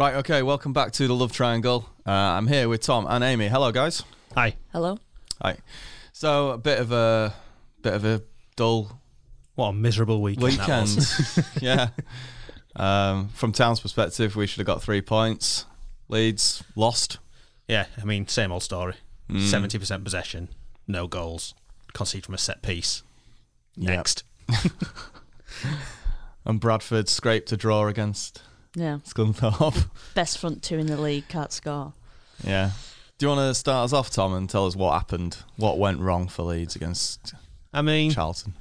Right, okay, welcome back to the Love Triangle. Uh, I'm here with Tom and Amy. Hello, guys. Hi. Hello. Hi. So, a bit of a bit of a dull What a miserable weekend. that weekend. was. yeah. Um, from Town's perspective, we should have got three points. Leeds lost. yeah, I mean, same old story. Mm. Seventy percent possession, no goals, concede from a set piece. Yep. Next. And Bradford scraped a draw against Yeah. Scunthorpe. Best front two in the league, can't score. yeah. Do you want to start us off, Tom, and tell us what happened? What went wrong for Leeds against I mean, Charlton?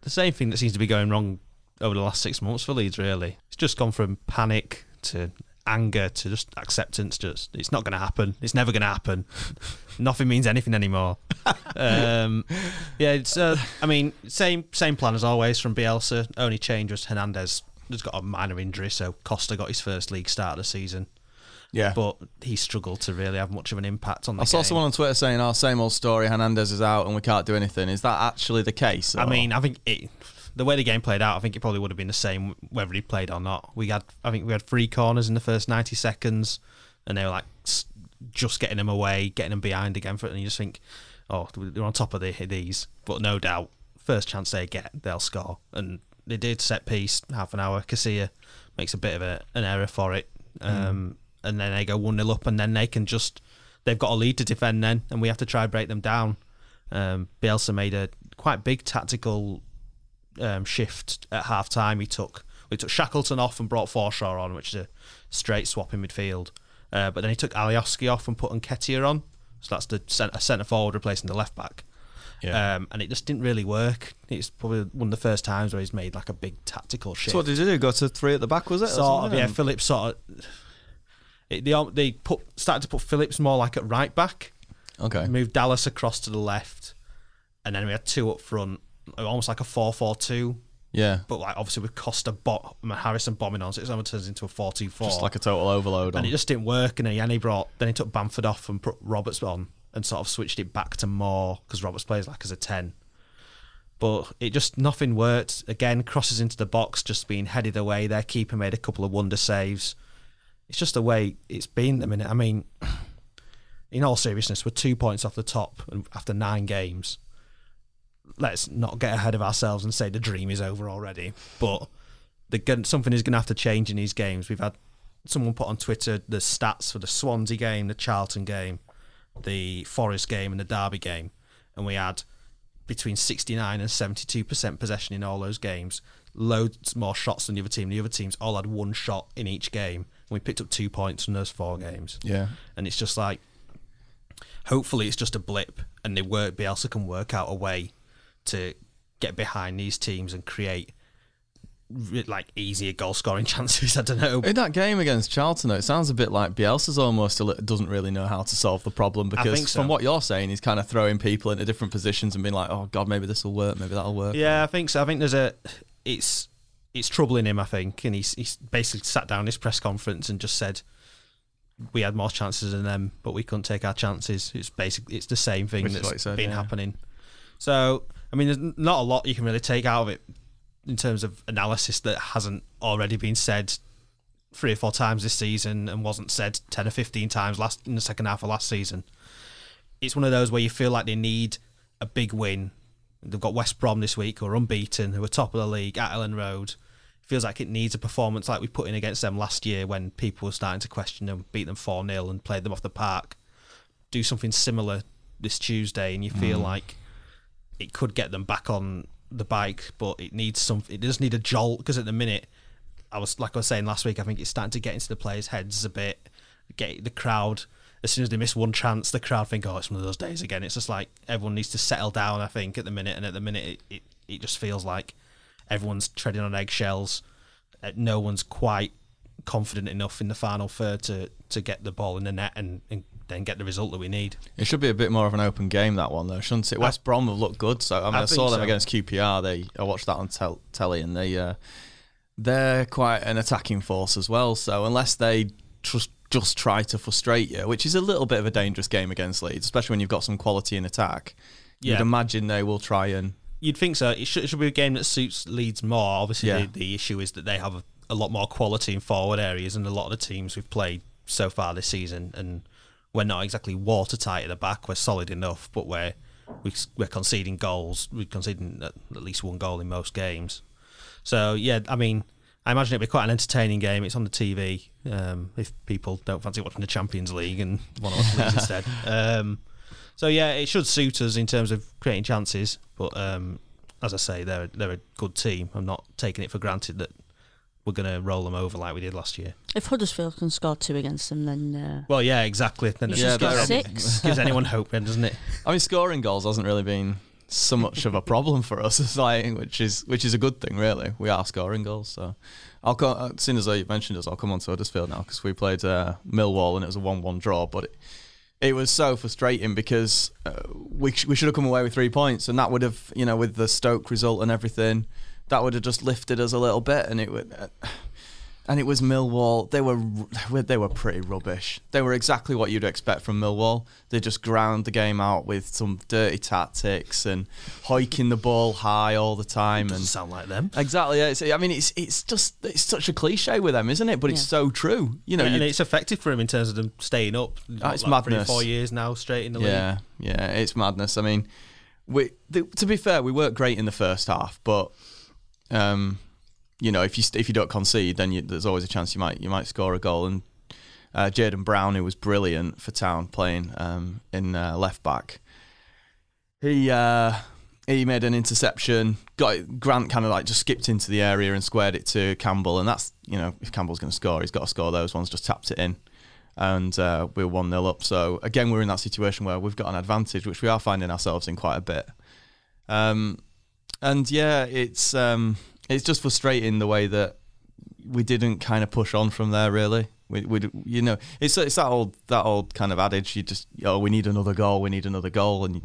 the same thing that seems to be going wrong over the last six months for Leeds. Really, it's just gone from panic to anger to just acceptance. Just it's not going to happen. It's never going to happen. Nothing means anything anymore. um, yeah, it's. Uh, I mean, same same plan as always from Bielsa. Only change was Hernandez has got a minor injury, so Costa got his first league start of the season, Yeah. but he struggled to really have much of an impact on the I saw game. someone on Twitter saying, "Oh, same old story. Hernandez is out, and we can't do anything." Is that actually the case? I mean, I think it, the way the game played out, I think it probably would have been the same whether he played or not. We had, I think, we had three corners in the first ninety seconds, and they were like just getting them away, getting them behind again. For and you just think, oh, they're on top of the, these. But no doubt, first chance they get, they'll score, and they did set piece half an hour. Casilla makes a bit of a, an error for it, um, and then they go one 0 up, and then they can just they've got a lead to defend then, and we have to try and break them down. Um, Bielsa made a quite big tactical um, shift at half time. He took we took Shackleton off and brought Forshaw on, which is a straight swap in midfield. Uh, but then he took Alioski off and put Nketiah on. So that's the centre, centre forward replacing the left back. Yeah. Um, and it just didn't really work. It's probably one of the first times where he's made like a big tactical shift. so what did you do? Go to three at the back? Was it? Sort of, yeah. Phillips sort of. It, they they put started to put Phillips more like at right back. Okay. Moved Dallas across to the left, and then we had two up front, almost like a 4-4-2 Yeah. but like obviously with Costa, Bo- Harrison bombing on, so it almost turns into a 4-2-4. Just like a total overload. On. and it just didn't work. And then, and he brought, then he took Bamford off and put Roberts on, and sort of switched it back to more because Roberts plays like as a ten. But it just nothing worked. Again, crosses into the box, just being headed away. Their keeper made a couple of wonder saves. It's just the way it's been. the minute. I mean, in all seriousness, we're two points off the top after nine games. Let's not get ahead of ourselves and say the dream is over already. But the, something is going to have to change in these games. We've had someone put on Twitter the stats for the Swansea game, the Charlton game, the Forest game, and the Derby game, and we had between 69 and 72 percent possession in all those games. Loads more shots than the other team. The other teams all had one shot in each game, and we picked up two points from those four games. yeah. And it's just like, hopefully, it's just a blip, and they work. Bielsa can work out a way to get behind these teams and create re- like easier goal scoring chances. I don't know. In that game against Charlton, though, it sounds a bit like Bielsa's almost a li- doesn't really know how to solve the problem because so. from what you're saying, he's kind of throwing people into different positions and being like, "Oh God, maybe this will work, maybe that'll work." Yeah, I think so. I think there's a it's it's troubling him. I think, and he's he's basically sat down in his press conference and just said we had more chances than them, but we couldn't take our chances. It's basically it's the same thing Which that's said, been yeah. happening. So I mean, there's not a lot you can really take out of it in terms of analysis that hasn't already been said three or four times this season and wasn't said ten or fifteen times last in the second half of last season. It's one of those where you feel like they need a big win. They've got West Brom this week, who are unbeaten, who are top of the league at Elland Road. Feels like it needs a performance like we put in against them last year when people were starting to question them, beat them 4 0 and played them off the park. Do something similar this Tuesday, and you feel mm. like it could get them back on the bike, but it needs some. It does need a jolt because at the minute, I was like I was saying last week, I think it's starting to get into the players' heads a bit. Get the crowd. As soon as they miss one chance, the crowd think, "Oh, it's one of those days again." It's just like everyone needs to settle down. I think at the minute, and at the minute, it it, it just feels like everyone's treading on eggshells. Uh, no one's quite confident enough in the final third to to get the ball in the net and, and then get the result that we need. It should be a bit more of an open game that one though, shouldn't it? West Brom have looked good, so I mean, I, I saw them so. against QPR. They I watched that on tel- telly, and they uh, they're quite an attacking force as well. So unless they just just try to frustrate you, which is a little bit of a dangerous game against Leeds, especially when you've got some quality in attack. You'd Yeah. imagine they will try and You'd think so. It should, it should be a game that suits Leeds more. Obviously, Yeah. the, the issue is that they have a, a lot more quality in forward areas than a lot of the teams we've played so far this season, and we're not exactly watertight at the back. We're solid enough, but we're we, we're conceding goals. We're conceding at least one goal in most games. So yeah, I mean, I imagine it'll be quite an entertaining game. It's on the TV. Um, if people don't fancy watching the Champions League and want to watch Leeds instead. Um, so yeah, it should suit us in terms of creating chances. But um, as I say, they're they're a good team. I'm not taking it for granted that we're going to roll them over like we did last year. If Huddersfield can score two against them, then uh, Well, yeah, exactly. Then it you Yeah, just gives, six. gives anyone hope, then, doesn't it? I mean, scoring goals hasn't really been so much of a problem for us, it's like, which is which is a good thing, really. We are scoring goals, so I'll co- uh, as soon as I mentioned us, I'll come on to Huddersfield now because we played uh, Millwall and it was a one-one draw, but. It, it was so frustrating because uh, we sh- we should have come away with three points, and that would have, you know, with the Stoke result and everything, that would have just lifted us a little bit, and it would. Uh, and it was Millwall. They were they were pretty rubbish. They were exactly what you'd expect from Millwall. They just ground the game out with some dirty tactics and hiking the ball high all the time. Doesn't And sound like them. exactly, yeah, it's, I mean, it's it's just it's such a cliche with them, isn't it? But it's so true. You know, Yeah, and it's effective for him in terms of them staying up. Oh, it's like three madness. four years now straight in the league. Yeah, yeah, it's madness. I mean, we the, to be fair, we weren't great in the first half, but um, you know, if you if you don't concede, then you, there's always a chance you might you might score a goal. And uh, Jaden Brown, who was brilliant for Town playing um, in uh, left back, he uh, he made an interception. Got it, Grant kind of like just skipped into the area and squared it to Campbell, and that's you know if Campbell's going to score, he's got to score those ones. Just tapped it in and uh, we're 1 0 up. So, again, we're in that situation where we've got an advantage, which we are finding ourselves in quite a bit. Um, and yeah, it's um, it's just frustrating the way that we didn't kind of push on from there, really. We, we, you know, it's it's that old that old kind of adage. You just oh, we need another goal, we need another goal, and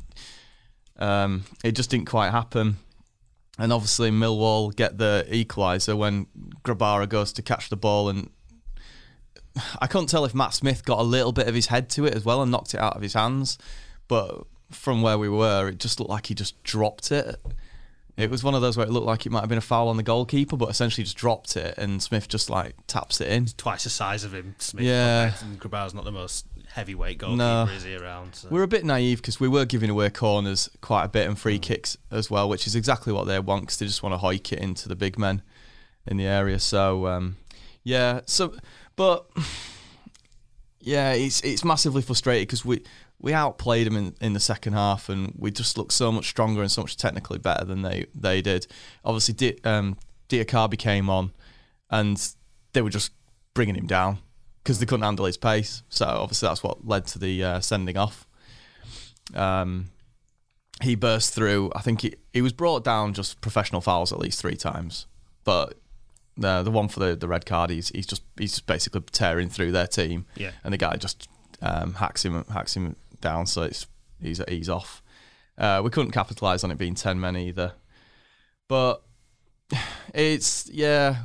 um, it just didn't quite happen. And obviously, Millwall get the equaliser when Grabara goes to catch the ball and I couldn't tell if Matt Smith got a little bit of his head to it as well and knocked it out of his hands, but from where we were, it just looked like he just dropped it. It was one of those where it looked like it might have been a foul on the goalkeeper, but essentially just dropped it, and Smith just like taps it in. Twice the size of him, Smith. Yeah. And Grabara's not the most heavyweight goalkeeper, No. is he, around? So. We're a bit naive because we were giving away corners quite a bit and free kicks as well, which is exactly what they want because they just want to hike it into the big men in the area. So um, yeah, so but yeah, it's it's massively frustrating because we we outplayed them in, in the second half and we just looked so much stronger and so much technically better than they they did. Obviously, Di- um, Diakhaby came on and they were just bringing him down because they couldn't handle his pace. So obviously that's what led to the uh, sending off. Um, he burst through. I think he, he was brought down just professional fouls at least three times, but the the one for the, the red card, he's he's just he's just basically tearing through their team, Yeah. and the guy just um, hacks him hacks him down. So it's he's he's off. Uh, we couldn't capitalise on it being ten men either, but it's yeah,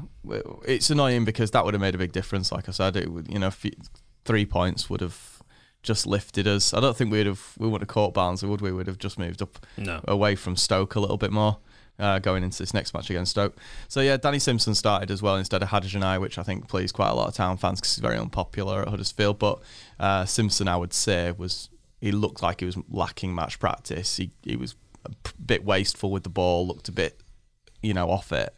it's annoying because that would have made a big difference. Like I said, it would you know f- three points would have just lifted us. I don't think we'd have we wouldn't have caught Barnsley, would we? We'd have just moved up No. away from Stoke a little bit more. Uh, going into this next match against Stoke, so yeah, Danny Simpson started as well instead of Hadergjonaj, which I think pleased quite a lot of town fans because he's very unpopular at Huddersfield. But uh, Simpson, I would say, was he looked like he was lacking match practice. He he was a bit wasteful with the ball, looked a bit, you know, off it.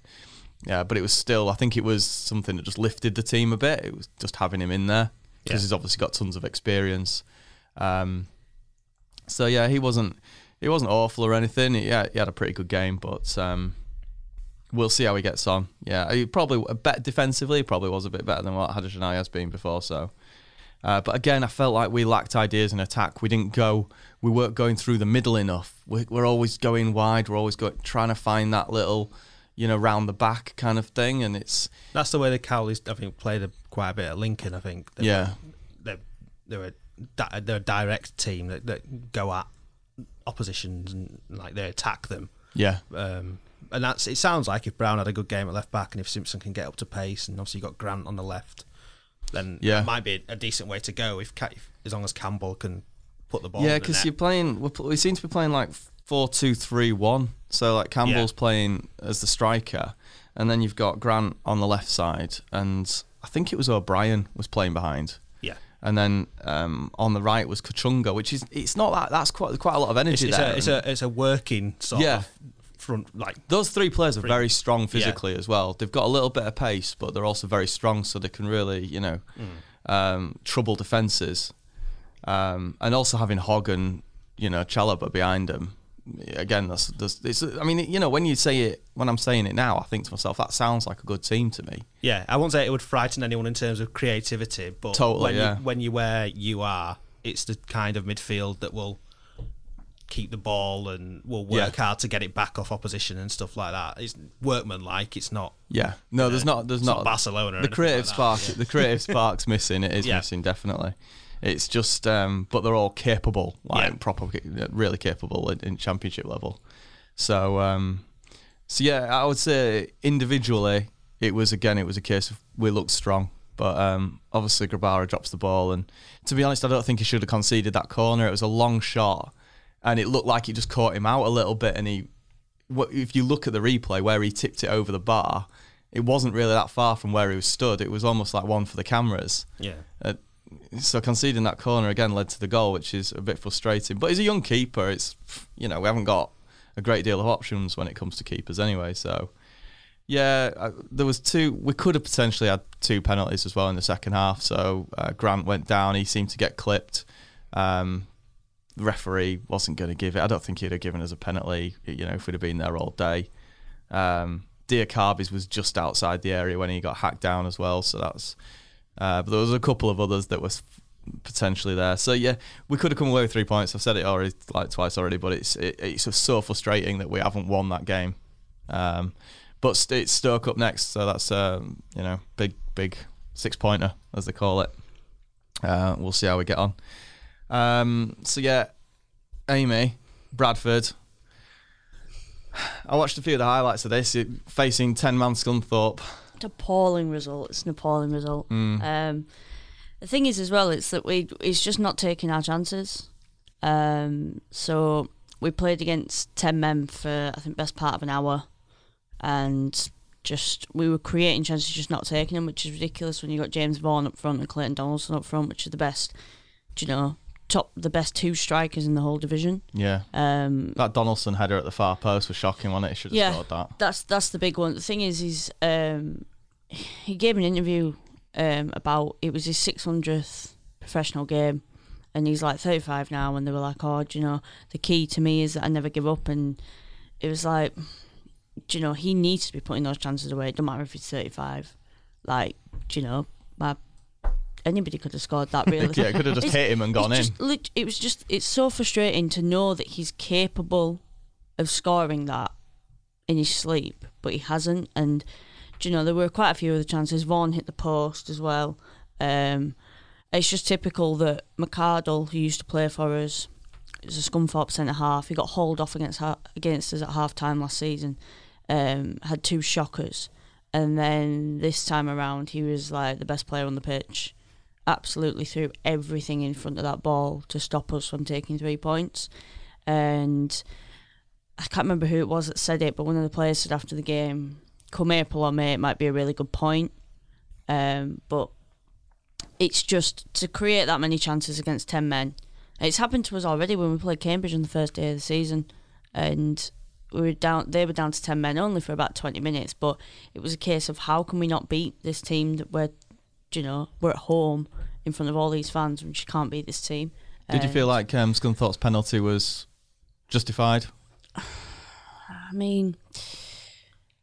Yeah, but it was still. I think it was something that just lifted the team a bit. It was just having him in there because Yeah. he's obviously got tons of experience. Um, so yeah, he wasn't he wasn't awful or anything. He, yeah, he had a pretty good game, but um, we'll see how he gets on. Yeah, he probably a bet defensively he probably was a bit better than what Hadergjonaj has been before. So, uh, but again, I felt like we lacked ideas in attack. We didn't go. We weren't going through the middle enough. We, we're always going wide. We're always go, trying to find that little, you know, round the back kind of thing. And it's That's the way the Cowleys, I think, played a, quite a bit at Lincoln. I think. They yeah, They're, they're, a, di- they're a direct team that, that go at oppositions and like they attack them. yeah, Um, and that's it. Sounds like if Brown had a good game at left back, and if Simpson can get up to pace, and obviously you've got Grant on the left, then Yeah. it might be a decent way to go. If, if as long as Campbell can put the ball, yeah, because you're playing. We we seem to be playing like four two three one. So like Campbell's playing as the striker, and then you've got Grant on the left side, and I think it was O'Brien was playing behind. Yeah. And then um, on the right was Kachunga, which is it's not that that's quite quite a lot of It's, energy it's, there. a, it's a it's a working sort Yeah. of front like Those three players are very strong physically as well. They've got a little bit of pace, but they're also very strong, so they can really, you know, um, trouble defenses. Um, and also having Hogg and you know Chalobah behind them. Again, that's, that's it's, I mean, you know, when you say it, when I'm saying it now, I think to myself that sounds like a good team to me. Yeah, I won't say it would frighten anyone in terms of creativity, but Totally, when yeah. you when you're where you are, it's the kind of midfield that will keep the ball and will work Yeah. hard to get it back off opposition and stuff like that. It's workmanlike. It's not Yeah, no, there's not, there's not, not Barcelona. the creative like spark. That. The creative spark's missing. It is Yeah. missing definitely. It's just, um, but they're all capable, like Yeah. proper, really capable in, in championship level. So, um, so yeah, I would say individually, it was again, it was a case of we looked strong, but um, obviously Grabara drops the ball, and to be honest, I don't think he should have conceded that corner. It was a long shot, and it looked like it just caught him out a little bit, and he if you look at the replay where he tipped it over the bar, it wasn't really that far from where he was stood. It was almost like one for the cameras. Yeah. Uh, so conceding that corner again led to the goal, which is a bit frustrating. But he's a young keeper. It's you know we haven't got a great deal of options when it comes to keepers anyway. So yeah, there was two. We could have potentially had two penalties as well in the second half. So uh, Grant went down. He seemed to get clipped. Um, the referee wasn't going to give it. I don't think he'd have given us a penalty. You know, if we'd have been there all day. Um, Diakhaby's was just outside the area when he got hacked down as well. So that's. Uh, but there was a couple of others that was potentially there. So yeah, we could have come away with three points. I've said it already like twice already, but it's it, it's just so frustrating that we haven't won that game. Um, but st- it's Stoke up next, so that's um, you know big big six pointer as they call it. Uh, we'll see how we get on. Um, so yeah, Amy Bradford. I watched a few of the highlights of this. Facing ten man Scunthorpe. It's an appalling result. It's an appalling result. Mm. Um, the thing is, as well, it's that we it's just not taking our chances. Um, so we played against ten men for I think best part of an hour, and just we were creating chances, just not taking them, which is ridiculous when you got James Vaughan up front and Clayton Donaldson up front, which are the best, do you know, top the best two strikers in the whole division. Yeah, Um, that Donaldson header at the far post was shocking, wasn't it? He should have Yeah. scored that. that's that's the big one. The thing is, he's um, he gave an interview um, about it was his six hundredth professional game, and he's like thirty five now. And they were like, "Oh, do you know, the key to me is that I never give up." And it was like, do you know, he needs to be putting those chances away. It don't matter if he's thirty five. Like, do you know, my, anybody could have scored that. Really, yeah, could have just It's- hit him and gone in. just it was just it's so frustrating to know that he's capable of scoring that in his sleep, but he hasn't. And do you know there were quite a few other chances. Vaughan hit the post as well. Um, it's just typical that McCardle, who used to play for us, is a Scunthorpe centre half. He got hauled off against against us at half time last season. Um, had two shockers, and then this time around he was like the best player on the pitch absolutely threw everything in front of that ball to stop us from taking three points. And I can't remember who it was that said it, but one of the players said after the game, "Come April or May, it might be a really good point." Um, but it's just to create that many chances against ten men. It's happened to us already when we played Cambridge on the first day of the season, and we were down. They were down to ten men only for about twenty minutes, but it was a case of how can we not beat this team that we're, you know, we're at home in front of all these fans, and she can't beat this team. Did you feel like um, Scunthorpe's penalty was justified? I mean,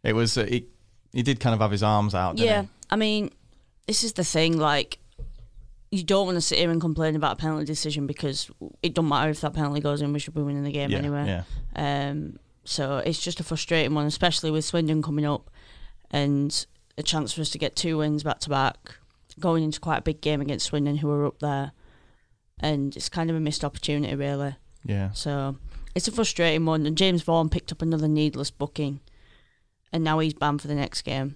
It was. Uh, he, he did kind of have his arms out. Didn't yeah. He? I mean, this is the thing. Like, you don't want to sit here and complain about a penalty decision because it don't matter if that penalty goes in. We should be winning the game yeah, anyway. Yeah. Um, so it's just a frustrating one, especially with Swindon coming up and a chance for us to get two wins back to back, going into quite a big game against Swindon, who are up there. And it's kind of a missed opportunity, really. Yeah. So it's a frustrating one. And James Vaughan picked up another needless booking, and now he's banned for the next game.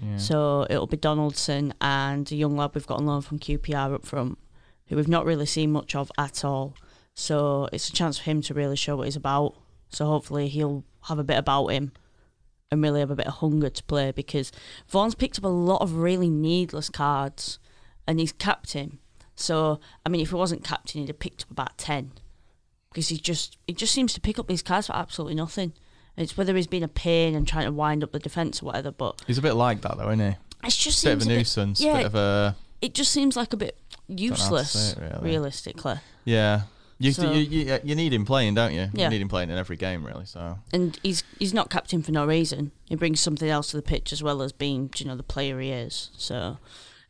Yeah. So it'll be Donaldson and a young lad we've got on loan from QPR up front, who we've not really seen much of at all. So it's a chance for him to really show what he's about. So hopefully he'll have a bit about him and really have a bit of hunger to play because Vaughan's picked up a lot of really needless cards and he's captain. So, I mean, if he wasn't captain, he'd have picked up about 10 because he just he just seems to pick up these cards for absolutely nothing. It's whether he's been a pain and trying to wind up the defence or whatever, but He's a bit like that though, isn't he? it's just Bit of a bit, nuisance. yeah. Bit of a it just seems like a bit know how to useless, it, really. realistically. yeah. You, So- you, you you need him playing, don't you? Yeah. You need him playing in every game, really. So And he's he's not captain for no reason. He brings something else to the pitch as well as being, you know, the player he is. So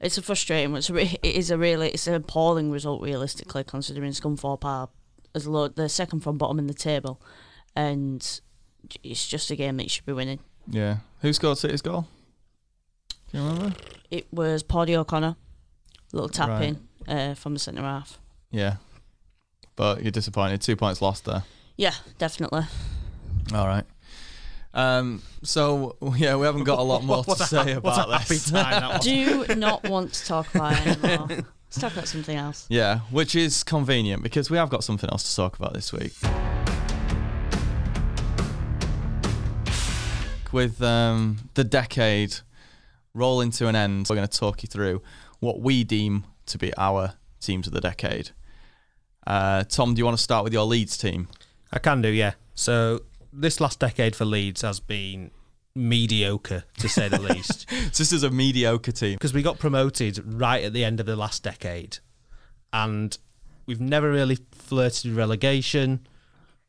it's a frustrating. It's a re- it is a really it's an appalling result realistically, considering Scunthorpe are as low the second from bottom in the table, and it's just a game that you should be winning. yeah. Who scored City's goal? Do you remember? It was Paddy O'Connor, little tap Right. in uh, from the centre half. Yeah. But you're disappointed. Two points lost there. Yeah, definitely. All right. Um, so yeah, we haven't got a lot more What to a say what a about happy this. time that was. Do not want to talk about it anymore. Let's talk about something else. Yeah, which is convenient because we have got something else to talk about this week. With um, the decade rolling to an end, we're going to talk you through what we deem to be our teams of the decade. Uh, Tom, do you want to start with your Leeds team? I can do, yeah. So this last decade for Leeds has been mediocre, to say the least. So this is a mediocre team. because we got promoted right at the end of the last decade, and we've never really flirted with relegation.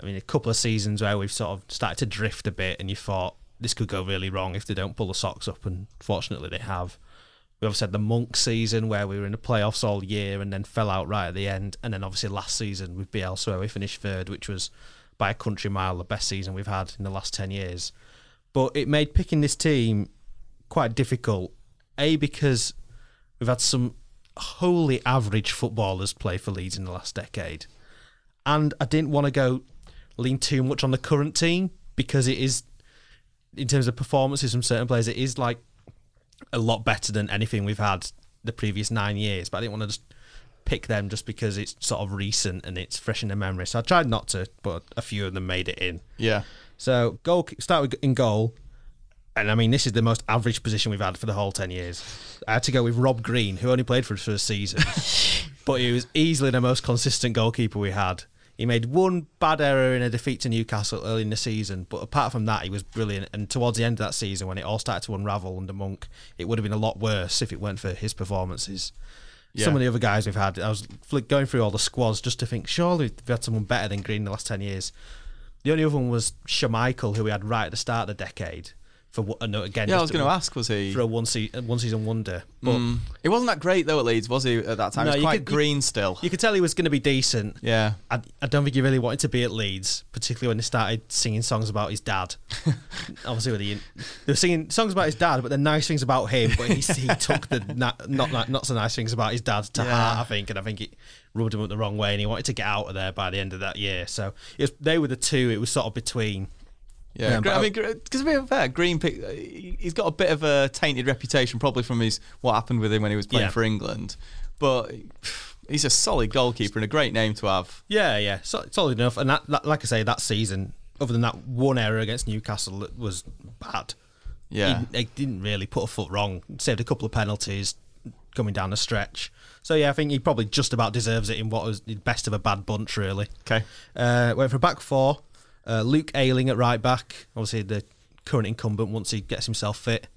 I mean, a couple of seasons where we've sort of started to drift a bit, and you thought this could go really wrong if they don't pull the socks up, and fortunately they have. We obviously had the Monk season where we were in the playoffs all year and then fell out right at the end, and then obviously last season with Bielsa where we finished third, which was by a country mile the best season we've had in the last ten years. But it made picking this team quite difficult. A because we've had some wholly average footballers play for Leeds in the last decade, and I didn't want to go lean too much on the current team because it is, in terms of performances from certain players, it is like a lot better than anything we've had the previous nine years. But I didn't want to just pick them just because it's sort of recent and it's fresh in the memory. So I tried not to, but a few of them made it in. Yeah. So goal start with in goal, and I mean this is the most average position we've had for the whole ten years. I had to go with Rob Green, who only played for us for a season, but he was easily the most consistent goalkeeper we had. He made one bad error in a defeat to Newcastle early in the season, but apart from that, he was brilliant. And towards the end of that season, when it all started to unravel under Monk, it would have been a lot worse if it weren't for his performances. Yeah. Some of the other guys we've had, I was flick- going through all the squads just to think, surely we've had someone better than Green in the last 10 years. The only other one was Schmeichel, who we had right at the start of the decade. For what- no, again, Yeah, I was going to ask, was he? for a one, se- one season wonder. But Mm. It wasn't that great though at Leeds, was he? At that time, No, he was quite could- you- green still. you could tell he was going to be decent. yeah. I, I don't think he really wanted to be at Leeds, particularly when they started singing songs about his dad. Obviously, with the, they were singing songs about his dad, but the nice things about him. But he, he took the na- not not not so nice things about his dad to Yeah. heart, I think, and I think it rubbed him up the wrong way, and he wanted to get out of there by the end of that year. So it was, they were the two. It was sort of between. Yeah, Yeah, I mean, because to be fair, Green pick, he- he's got a bit of a tainted reputation, probably from his what happened with him when he was playing Yeah. for England. But he's a solid goalkeeper and a great name to have. Yeah, yeah, so, solid enough. And that, that, like I say, that season, other than that one error against Newcastle, that was bad. Yeah, he, he didn't really put a foot wrong. Saved a couple of penalties coming down the stretch. So yeah, I think he probably just about deserves it in what was the best of a bad bunch, really. okay. Uh, went for a back four. Uh, Luke Ayling at right back, obviously the current incumbent once he gets himself fit.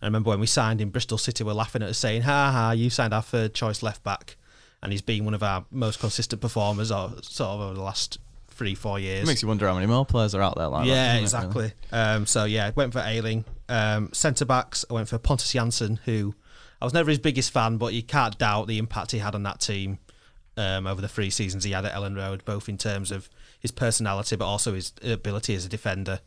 I remember when we signed him, Bristol City We're laughing at us saying, "Ha ha, you signed our third choice left back," and he's been one of our most consistent performers, or sort of over the last three, four years. It makes you wonder how many more players are out there like that. Yeah, doesn't it, really? exactly. Um, so yeah, went for Ayling. Um, Centre backs, I went for Pontus Jansson, who I was never his biggest fan, but you can't doubt the impact he had on that team um, over the three seasons he had at Elland Road, both in terms of his personality, but also his ability as a defender.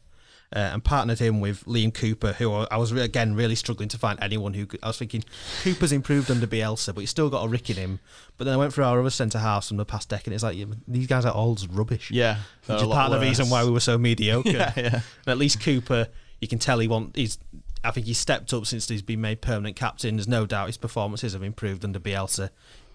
Uh, and partnered him with Liam Cooper, who I was again really struggling to find anyone who could, I was thinking Cooper's improved under Bielsa, but he's still got a rick in him. But then I went through our other centre halves from the past decade. And it's like yeah, these guys are all rubbish Yeah, which is part of the reason why we were so mediocre. Yeah, yeah. And at least Cooper, you can tell he want he's. I think he's stepped up since he's been made permanent captain. There's no doubt his performances have improved under Bielsa.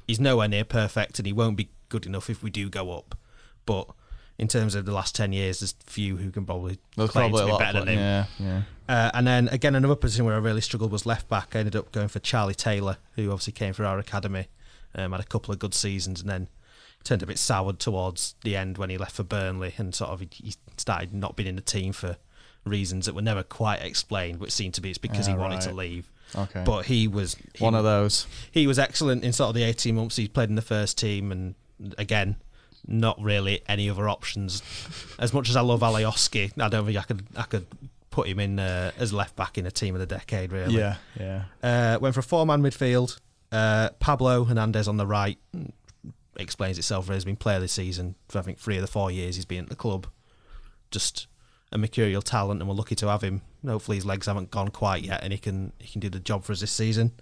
He's nowhere near perfect, and he won't be good enough if we do go up. But in terms of the last ten years, there's few who can probably There's claim probably to be better than him. yeah, yeah. Uh, and then again, another position where I really struggled was left back. I ended up going for Charlie Taylor, who obviously came through our academy, um, had a couple of good seasons, and then turned a bit soured towards the end when he left for Burnley, and sort of he, he started not being in the team for reasons that were never quite explained, but it seemed to be it's because he Ah, wanted to leave. Okay. But he was he, One of those. he was excellent in sort of the 18 months he played in the first team and again not really any other options. As much as I love Alioski I don't think I could I could put him in uh, as left back in a team of the decade really. Yeah, yeah. uh, went for a four man midfield. Uh, Pablo Hernandez on the right explains itself he's been player this season for I think three of the four years he's been at the club. Just a mercurial talent and we're lucky to have him. Hopefully his legs haven't gone quite yet and he can he can do the job for us this season.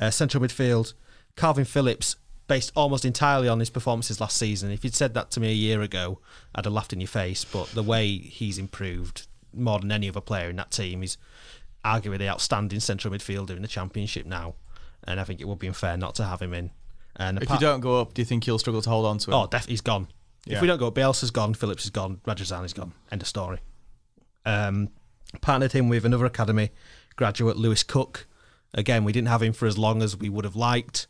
Uh, central midfield, Kalvin Phillips, based almost entirely on his performances last season. If you'd said that to me a year ago, I'd have laughed in your face. But the way he's improved more than any other player in that team, he's arguably the outstanding central midfielder in the championship now. And I think it would be unfair not to have him in. And If you don't go up, do you think you'll struggle to hold on to him? Oh, definitely, he's gone. Yeah. If we don't go, up, Bielsa's gone, Phillips is gone, Rajazani's gone. End of story. Um, partnered him with another academy graduate, Lewis Cook. Again, we didn't have him for as long as we would have liked,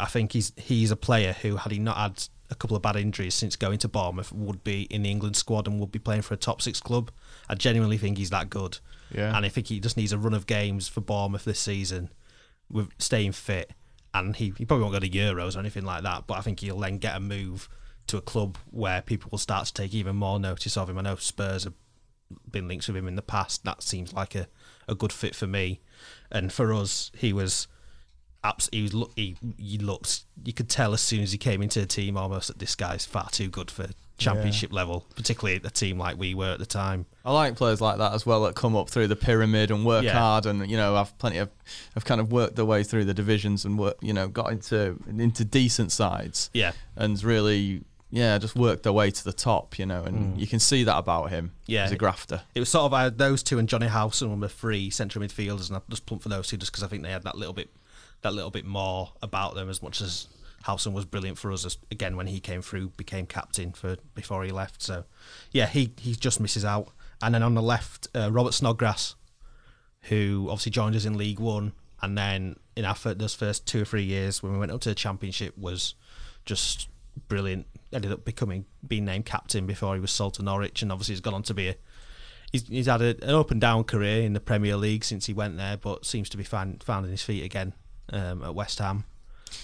but I think he's he's a player who, had he not had a couple of bad injuries since going to Bournemouth, would be in the England squad and would be playing for a top six club. I genuinely think he's that good. Yeah. And I think he just needs a run of games for Bournemouth this season with staying fit. And he, he probably won't go to Euros or anything like that, but I think he'll then get a move to a club where people will start to take even more notice of him. I know Spurs have been linked with him in the past. That seems like a, a good fit for me. And for us, he was abs- he was look he, he looked you could tell as soon as he came into the team almost that this guy's far too good for championship level, particularly at a team like we were at the time. I like players like that as well that come up through the pyramid and work Yeah. hard and you know have plenty of have kind of worked their way through the divisions and work you know got into into decent sides Yeah. and really yeah just worked their way to the top you know and you can see that about him. Mm. Yeah. he's a grafter. It was sort of uh, those two and Johnny Howson were the three central midfielders, and I just plumped for those two just because I think they had that little bit, that little bit more about them. As much as Howson was brilliant for us, as, again when he came through, became captain for before he left. So, yeah, he he just misses out. And then on the left, uh, Robert Snodgrass, who obviously joined us in League One, and then in our those first two or three years when we went up to the Championship was just brilliant. Ended up becoming being named captain before he was sold to Norwich, and obviously he's gone on to be a he's, he's had a, an up and down career in the Premier League since he went there, but seems to be find, finding his feet again um, at West Ham.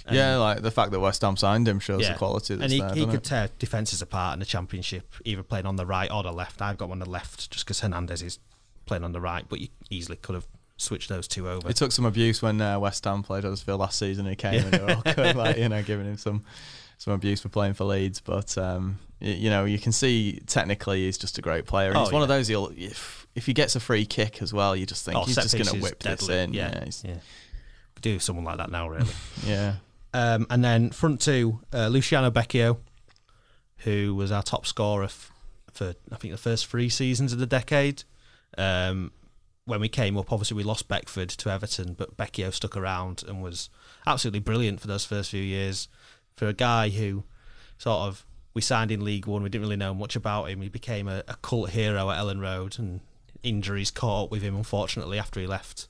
And- yeah, like the fact that West Ham signed him shows the quality that's and he, there. he could it? tear defences apart in the Championship, either playing on the right or the left. I've got one on the left just because Hernandez is playing on the right, but you easily could have switched those two over. He took some abuse when uh, West Ham played Huddersfield last season. And he came and they were all good, like you know, giving him some some abuse for playing for Leeds. But um, you know, you can see technically he's just a great player. Oh, he's one of those. He'll if if he gets a free kick as well, you just think Oh, he's just going to whip this in. Yeah, Yeah, he's- yeah. Could do someone like that now, really. yeah. Um, and then front two, uh, Luciano Becchio, who was our top scorer f- for I think the first three seasons of the decade. Um, when we came up, obviously we lost Beckford to Everton, but Becchio stuck around and was absolutely brilliant for those first few years. For a guy who sort of we signed in League One, we didn't really know much about him. He became a, a cult hero at Elland Road, and injuries caught up with him unfortunately after he left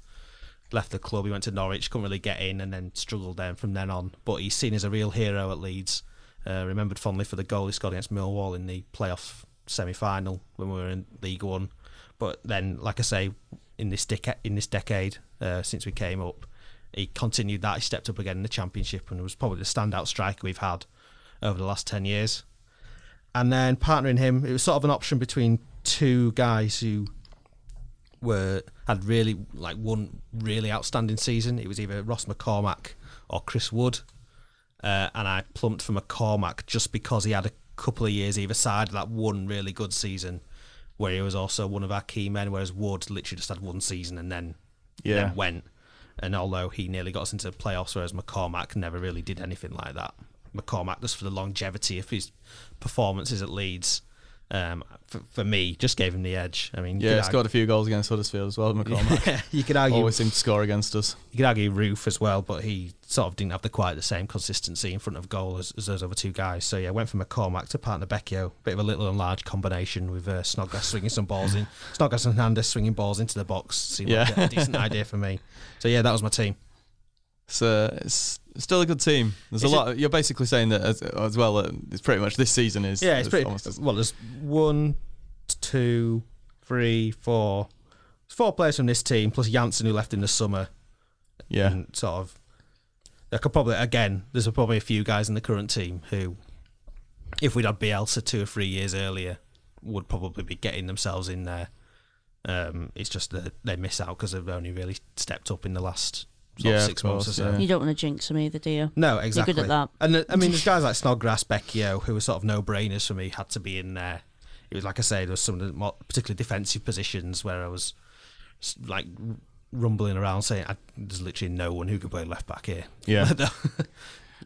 left the club. He went to Norwich, couldn't really get in, and then struggled then from then on. But he's seen as a real hero at Leeds. Uh, remembered fondly for the goal he scored against Millwall in the playoff semi-final when we were in League One. But then, like I say, in this deca- in this decade uh, since we came up, he continued that. He stepped up again in the Championship and was probably the standout striker we've had over the last ten years. And then partnering him, it was sort of an option between two guys who were had really like one really outstanding season. It was either Ross McCormack or Chris Wood, uh, and I plumped for McCormack just because he had a couple of years either side of that one really good season, where he was also one of our key men. Whereas Wood literally just had one season and then Yeah. then went. And although he nearly got us into the playoffs, whereas McCormack never really did anything like that. McCormack just for the longevity of his performances at Leeds um, for, for me, just gave him the edge. I mean, Yeah, could scored a few goals against Huddersfield as well. McCormack argue, you could argue always seemed to score against us. you could argue Roofe as well, but he sort of didn't have the quite the same consistency in front of goal as, as those other two guys. So yeah, went from McCormack to partner Becchio. Bit of a little and large combination with uh, Snodgrass swinging some balls in, Snodgrass and Hernandez swinging balls into the box. Seemed like Yeah. a decent idea for me. So yeah, that was my team. It's, uh, it's still a good team. There's Is a it- lot. you're basically saying that as, as well. Uh, it's pretty much this season is. Yeah, it's pretty. almost as- Well, there's one, two, three, four. There's four players from this team plus Jansson who left in the summer. yeah. and sort of there could probably again there's probably a few guys in the current team who if we'd had Bielsa two or three years earlier would probably be getting themselves in there um, it's just that they miss out because they've only really stepped up in the last sort Yeah, of of six months or so yeah. You don't want to jinx them either, do you? no exactly You're good at that. and uh, I mean there's guys like Snodgrass Becchio who were sort of no-brainers for me had to be in there it was like I say there was some of the more particularly defensive positions where I was like rumbling around saying I, there's literally no one who could play left back here Yeah.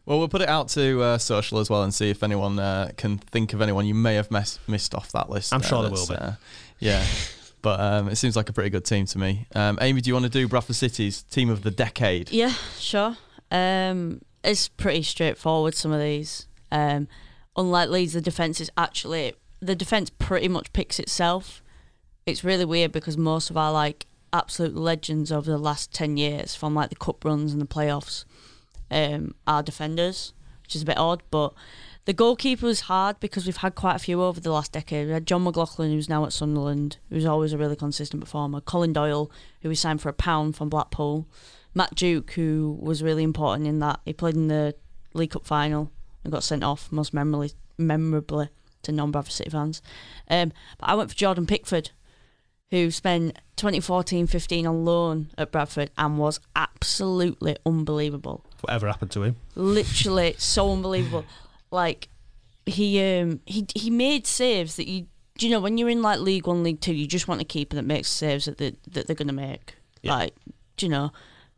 Well, we'll put it out to uh, social as well and see if anyone uh, can think of anyone you may have mess- missed off that list. I'm there sure there will be. Uh, yeah. But um, it seems like a pretty good team to me. Um, Amy, do you want to do Bradford City's team of the decade? Yeah, sure. Um, it's pretty straightforward. Some of these, um, unlike Leeds, the defense is actually the defense pretty much picks itself. It's really weird because most of our like absolute legends over the last ten years, from like the cup runs and the playoffs, um, are defenders, which is a bit odd. But the goalkeeper was hard because we've had quite a few over the last decade. We had John McLaughlin, who's now at Sunderland, who's always a really consistent performer. Colin Doyle, who we signed for a pound from Blackpool. Matt Duke, who was really important in that. He played in the League Cup final and got sent off most memorably, memorably to non-Bradford City fans. Um, but I went for Jordan Pickford, who spent 2014-15 on loan at Bradford and was absolutely unbelievable whatever happened to him literally so unbelievable. Like he um he he made saves that you do you know when you're in like League One, League Two, you just want a keeper that makes saves that they, that they're gonna make. Yeah. Like do you know.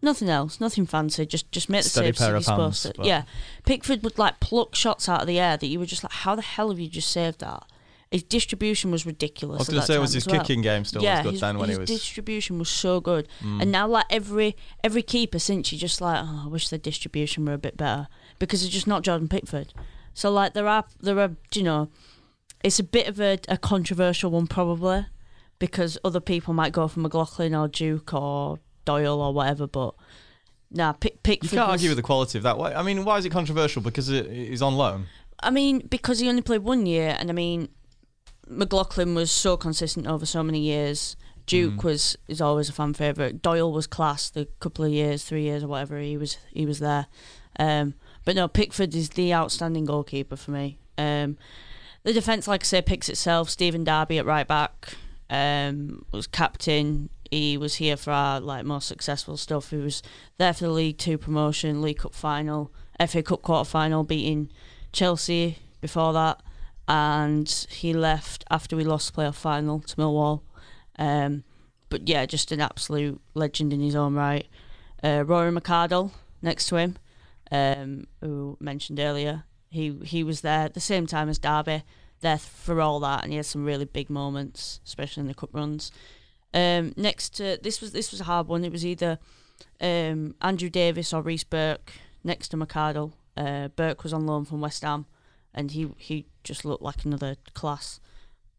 Nothing else, nothing fancy. Just, just make the Steady saves that you're supposed to. Yeah, Pickford would like pluck shots out of the air that you were just like, how the hell have you just saved that? His distribution was ridiculous. I was going to say, was his well kicking game still as good his, then when his he was. Mm. distribution was so good, and now like every every keeper since you just like, oh, I wish the distribution were a bit better because it's just not Jordan Pickford. So like there are there are you know, it's a bit of a, a controversial one probably because other people might go for McLaughlin or Duke or Doyle or whatever, but nah, Pick, pick. you can't was- argue with the quality of that. Why- I mean, why is it controversial? Because it, he's on loan. I mean, because he only played one year, and I mean, McLaughlin was so consistent over so many years. Duke Mm. was is always a fan favorite. Doyle was class the couple of years, three years or whatever he was he was there. Um, but no, Pickford is the outstanding goalkeeper for me. Um, the defense, like I say, picks itself. Stephen Darby at right back um, was captain. He was here for our like most successful stuff. He was there for the League Two promotion, League Cup final, FA Cup quarter final, beating Chelsea before that, and he left after we lost the playoff final to Millwall. Um, but yeah, just an absolute legend in his own right. Uh, Rory McCardle next to him, um, who mentioned earlier, he he was there at the same time as Darby, there for all that, and he had some really big moments, especially in the cup runs. Um, next to this was this was a hard one. It was either um, Andrew Davis or Reece Burke next to McCardle. Uh, Burke was on loan from West Ham, and he he just looked like another class.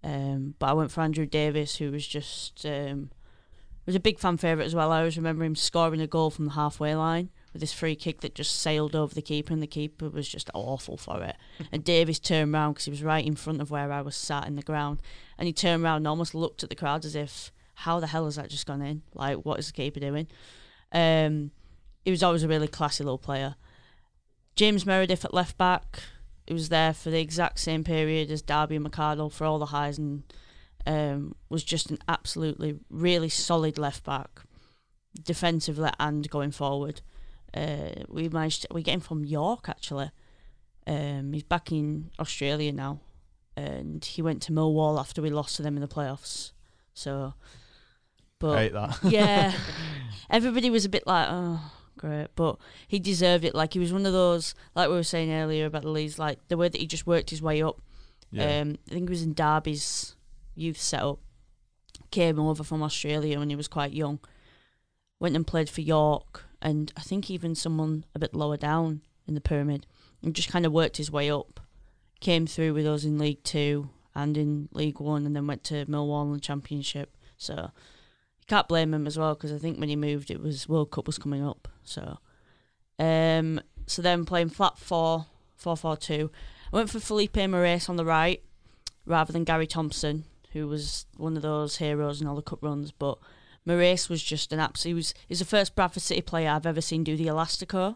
Um, but I went for Andrew Davis, who was just um, was a big fan favourite as well. I always remember him scoring a goal from the halfway line with this free kick that just sailed over the keeper, and the keeper was just awful for it. and Davis turned round because he was right in front of where I was sat in the ground, and he turned round and almost looked at the crowd as if, "How the hell has that just gone in? Like, what is the keeper doing?" Um, he was always a really classy little player. James Meredith at left back. He was there for the exact same period as Darby and McCardle for all the highs and um, was just an absolutely really solid left back, defensively and going forward. Uh, we managed to, we get him from York actually. Um, he's back in Australia now, and he went to Millwall after we lost to them in the playoffs. So, but I hate that. yeah, everybody was a bit like, oh, great, but he deserved it. Like he was one of those, like we were saying earlier about the Leeds, like the way that he just worked his way up. Yeah. Um, I think he was in Derby's youth setup. Came over from Australia when he was quite young. Went and played for York, and I think even someone a bit lower down in the pyramid, and just kind of worked his way up. Came through with us in League Two and in League One, and then went to Millwall the Championship. So you can't blame him as well because I think when he moved, it was World Cup was coming up. So, um, so then playing flat four, four four two. I went for Filipe Morais on the right rather than Gary Thompson, who was one of those heroes in all the cup runs. But Morais was just an absolute. He was he's the first Bradford City player I've ever seen do the elastico.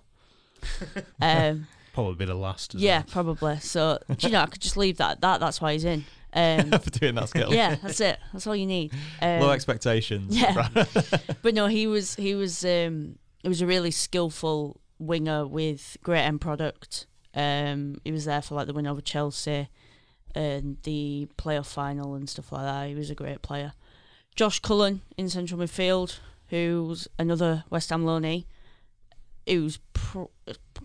um, Probably be the last. as yeah, well. probably. So do you know, I could just leave that. That that's why he's in. Um, for doing that skill. yeah, that's it. That's all you need. Um, Low expectations. yeah. but no, he was he was um he was a really skillful winger with great end product. Um, he was there for like the win over Chelsea and the playoff final and stuff like that. He was a great player. Josh Cullen in central midfield, who's another West Ham loanee, who's pro-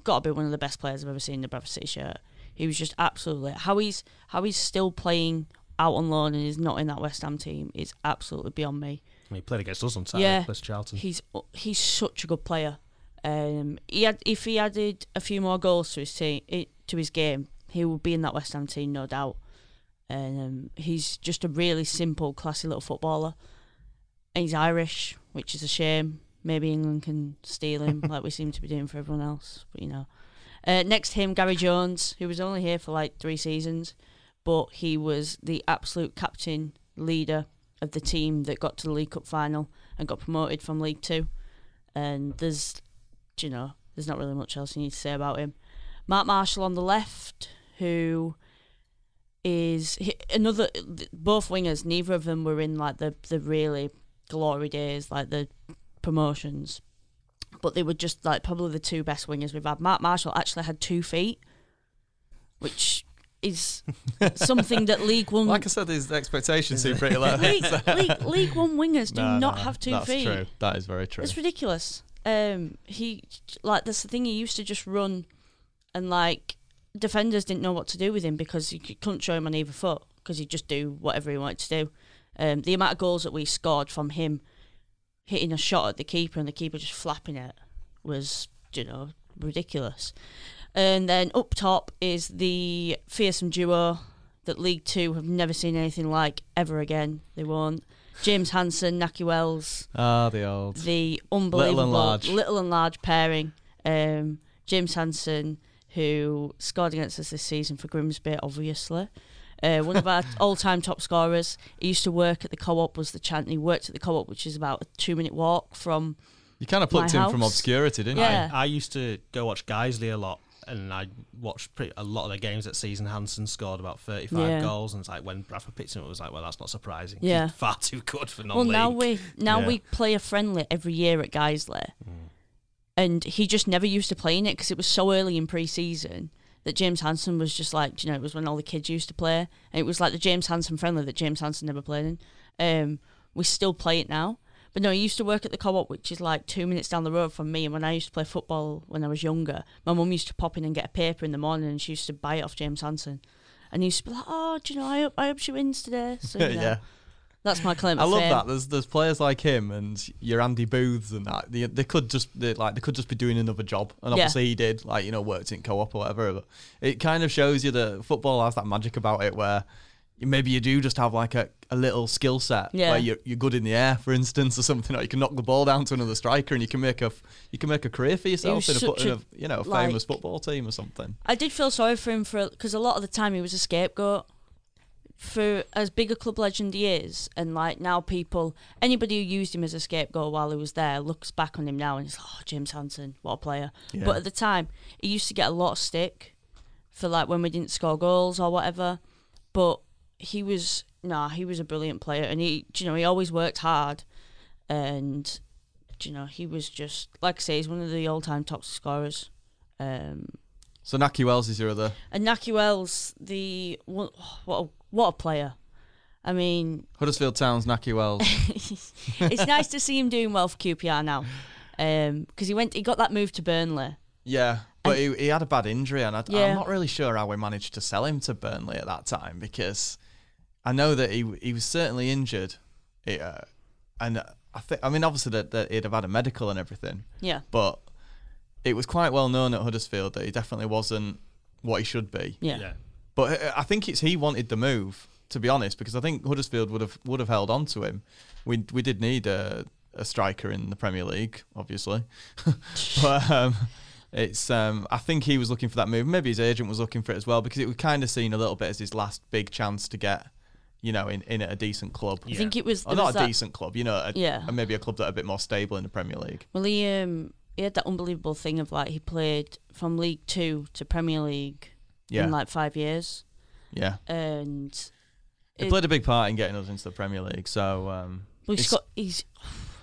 got to be one of the best players I've ever seen in the Bradford City shirt. He was just absolutely how he's how he's still playing out on loan and is not in that West Ham team is absolutely beyond me. He played against us on Saturday. Yeah. Yeah. Charlton. He's he's such a good player. Um, he had if he added a few more goals to his team, it, to his game, he would be in that West Ham team, no doubt. And um, he's just a really simple, classy little footballer. And he's Irish, which is a shame. Maybe England can steal him, like we seem to be doing for everyone else. But you know, uh, next to him, Gary Jones, who was only here for like three seasons, but he was the absolute captain, leader of the team that got to the League Cup final and got promoted from League Two. And there's, you know, there's not really much else you need to say about him. Mark Marshall on the left, who is he- another. Both wingers, neither of them were in like the the really glory days, like the promotions, but they were just like probably the two best wingers we've had. Mark Marshall actually had two feet, which is something that League One Like I said, his expectations seem pretty low. League, League, League One wingers do No, not no, have two that's feet. true. That is very true. It's ridiculous. Um, he like that's the thing. He used to just run, and like defenders didn't know what to do with him because you couldn't show him on either foot because he'd just do whatever he wanted to do. Um, the amount of goals that we scored from him hitting a shot at the keeper and the keeper just flapping it was, you know, ridiculous. And then up top is the fearsome duo that League Two have never seen anything like ever again. They won't. James Hanson, Nahki Wells, Ah, the old. the unbelievable large. little and large pairing. Um, James Hanson, who scored against us this season for Grimsby, obviously. Uh, one of our all-time top scorers. He used to work at the co-op. Was the chant? He worked at the co-op, which is about a two-minute walk from. You kind of plucked My him from obscurity, didn't Yeah. I used to go watch Guiseley a lot, and I watched pretty, a lot of their games that season. Hanson scored about 35 Yeah. goals, and it's like when Bradford picked him, it was like, well, that's not surprising. Yeah. He's far too good for Well, non-league. now we now Yeah. we play a friendly every year at Guiseley, and he just never used to play in it because it was so early in pre-season that James Hanson was just like, you know, it was when all the kids used to play, and it was like the James Hanson friendly that James Hanson never played in. Um, we still play it now, but no, he used to work at the co-op, which is like two minutes down the road from me. And when I used to play football when I was younger, my mum used to pop in and get a paper in the morning, and she used to buy it off James Hanson. And he used to be like, "Oh, do you know? I hope I hope she wins today." So you know, yeah. That's my claim. I love fame. that. There's there's players like him and your Andy Booths and that. They, they could just they, like they could just be doing another job, and Yeah. obviously he did. Like you know, worked in co-op or whatever. But it kind of shows you that football has that magic about it where. Maybe you do just have like a, a little skill set Yeah. where you're, you're good in the air, for instance, or something. Or you can knock the ball down to another striker, and you can make a you can make a career for yourself in a, in a you know a like- famous football team or something. I did feel sorry for him for because a lot of the time he was a scapegoat for as big a club legend he is, and like now people, anybody who used him as a scapegoat while he was there looks back on him now and it's like, oh James Hanson, what a player. Yeah. But at the time, he used to get a lot of stick for like when we didn't score goals or whatever. But he was nah, he was a brilliant player, and he, you know, he always worked hard, and you know, he was just like I say, he's one of the all-time top scorers. Um, So Nahki Wells is your other. and Nahki Wells, the what a, what a player. I mean, Huddersfield Town's Nahki Wells. it's nice to see him doing well for QPR now, because he went, he got that move to Burnley, Yeah, but he, he had a bad injury, and I, Yeah. I'm not really sure how we managed to sell him to Burnley at that time because I know that he he was certainly injured, uh, and I think I mean obviously that, that he'd have had a medical and everything, Yeah. but it was quite well known at Huddersfield that he definitely wasn't what he should be. Yeah. Yeah. But uh, I think it's he wanted the move to be honest, because I think Huddersfield would have would have held on to him. We we did need a, a striker in the Premier League, obviously, but um, it's um, I think he was looking for that move. Maybe his agent was looking for it as well because it was kind of seen a little bit as his last big chance to get, you know, in, in a decent club. I think it was. Or not was a that- decent club, you know, a, Yeah. a- maybe a club that are a bit more stable in the Premier League. Well, he um he had that unbelievable thing of like he played from League Two to Premier League Yeah, in like five years, yeah. and He it- played a big part in getting us into the Premier League. So um, well, he's it's- got he's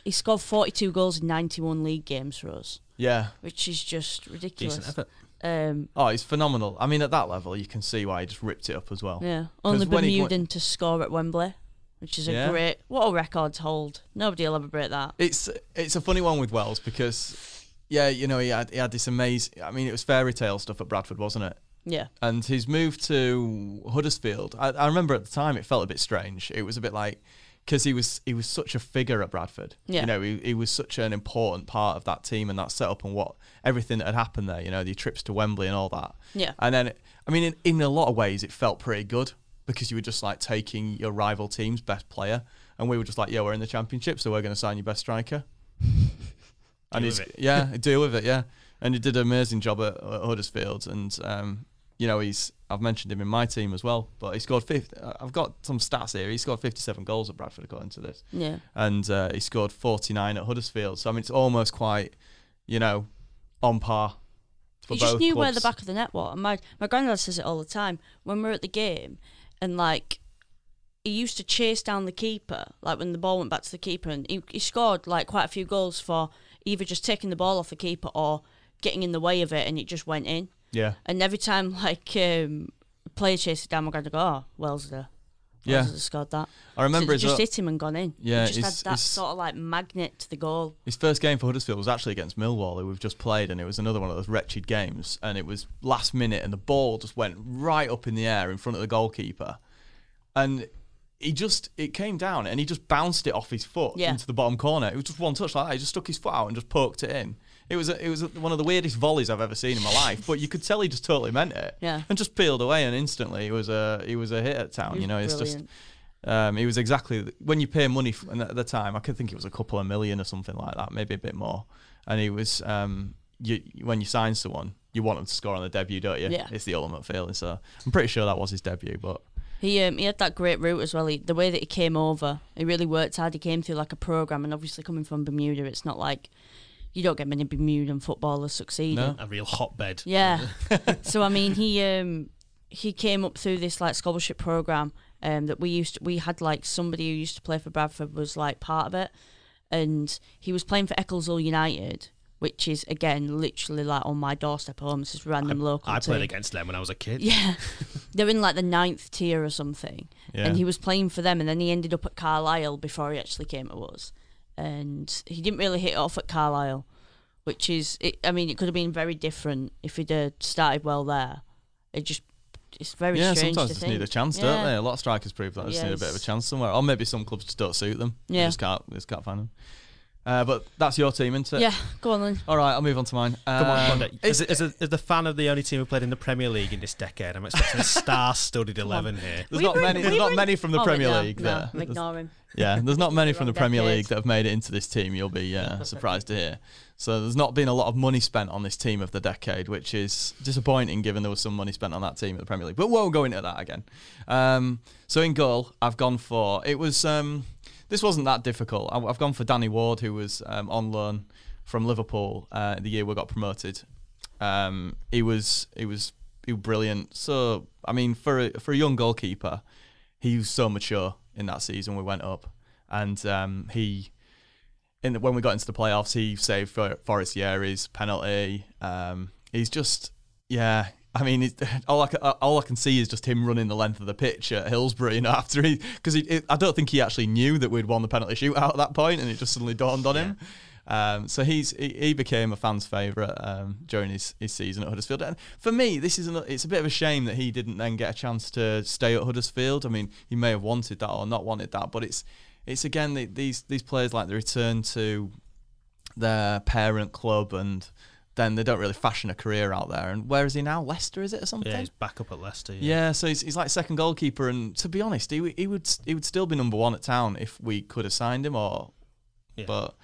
he scored forty two goals in ninety one league games for us, yeah. which is just ridiculous. Decent effort. Um, Oh, he's phenomenal. I mean, at that level, you can see why he just ripped it up as well. yeah, only when he- Bermudan to score at Wembley, which is a Yeah. great what a record to hold. Nobody will ever break that. It's it's a funny one with Wells because, yeah, you know, he had he had this amazing. I mean, it was fairy tale stuff at Bradford, wasn't it? Yeah, And his move to Huddersfield, I, I remember at the time it felt a bit strange. It was a bit like because he was he was such a figure at Bradford. Yeah. You know, he, he was such an important part of that team and that setup and what everything that had happened there. You know, the trips to Wembley and all that. yeah, And then, I mean, in, in a lot of ways, it felt pretty good because you were just like taking your rival team's best player, and we were just like, "Yeah, we're in the championship, so we're going to sign your best striker." And he's it. yeah, deal with it, yeah. And he did an amazing job at, at Huddersfield, and um, you know, he's I've mentioned him in my team as well, but he scored 50. I've got some stats here. He scored 57 goals at Bradford according to this, yeah. and uh, he scored 49 at Huddersfield. So I mean, it's almost quite, you know, on par. For he just both knew where the back of the net was. And my my granddad says it all the time. When we're at the game, and like he used to chase down the keeper, like when the ball went back to the keeper, and he, he scored like quite a few goals for either just taking the ball off the keeper or getting in the way of it, and it just went in. Yeah, And every time like um, a player chased it down, my granddad go, "Oh, Wells there." Yeah. Scored that. I remember so just uh, hit him and gone in. Yeah, he just had that sort of like magnet to the goal. his first game for Huddersfield was actually against Millwall, who we've just played, and it was another one of those wretched games. And it was last minute, and the ball just went right up in the air in front of the goalkeeper, and he just it came down, and he just bounced it off his foot Yeah. into the bottom corner. It was just one touch like that. He just stuck his foot out and just poked it in. It was a, it was a, one of the weirdest volleys I've ever seen in my life, but you could tell he just totally meant it. Yeah. and just peeled away, and instantly he was a he was a hit at town. You know, it's just brilliant. um, it was exactly when you pay money f- and at the time. I could think it was a couple of million or something like that, maybe a bit more. And he was um, you when you sign someone, you want them to score on the debut, don't you? Yeah. It's the ultimate feeling. So I'm pretty sure that was his debut. But He um, he had that great route as well. He, the way that he came over, he really worked hard. He came through like a program, and obviously coming from Bermuda, it's not like you don't get many Bermudan footballers succeeding. No. A real hotbed. Yeah. so I mean, he um he came up through this like scholarship program um that we used to, we had like somebody who used to play for Bradford was like part of it, and he was playing for Eccleshill United. Which is again literally like on my doorstep home. It's this random local. I played team. against them when I was a kid. Yeah, they're in like the ninth tier or something, yeah, and he was playing for them, and then he ended up at Carlisle before he actually came to us, and he didn't really hit it off at Carlisle, which is, it, I mean, it could have been very different if he'd uh, started well there. It just, it's very yeah. strange Sometimes to just think. need a chance, yeah. don't they? A lot of strikers prove that. They just Yeah, need a bit of a chance somewhere, or maybe some clubs just don't suit them. They Yeah. just can't, they just can't find them. Uh, but that's your team, isn't it? Yeah, go on then. All right, I'll move on to mine. Come on, Um, Monday. it's- As, as, a, as the fan of the only team who played in the Premier League in this decade, I'm expecting a star-studded eleven here. There's We not were in- many. There's not in- many from the Oh, Premier no, League. No, there. There's- ignore him. Yeah, there's not many from the Premier. League that have made it into this team. You'll be uh, surprised to hear. So there's not been a lot of money spent on this team of the decade, which is disappointing given there was some money spent on that team at the Premier League. But we won't go into that again. Um, so in goal, I've gone for it was. Um, this wasn't that difficult. I- I've gone for Danny Ward, who was um, on loan from Liverpool uh, the year we got promoted. Um, he was he was he was brilliant. So I mean, for a, for a young goalkeeper, he was so mature in that season. We went up, and um, he in the, when we got into the playoffs, he saved for Forestieri's penalty. Um, he's just yeah. I mean, all I can, all I can see is just him running the length of the pitch at Hillsborough. You know, after he because I don't think he actually knew that we'd won the penalty shootout at that point, and it just suddenly dawned on him. Um, so he's he, he became a fan's favourite um, during his, his season at Huddersfield. And for me, this is an, it's a bit of a shame that he didn't then get a chance to stay at Huddersfield. I mean, he may have wanted that or not wanted that, but it's it's again the, these these players like the return to their parent club and then they don't really fashion a career out there. And where is he now? Leicester, is it or something? Yeah, he's back up at Leicester. Yeah, Yeah, so he's, he's like second goalkeeper, and to be honest, he, he would he would still be number one at town if we could have signed him. Or, Yeah. but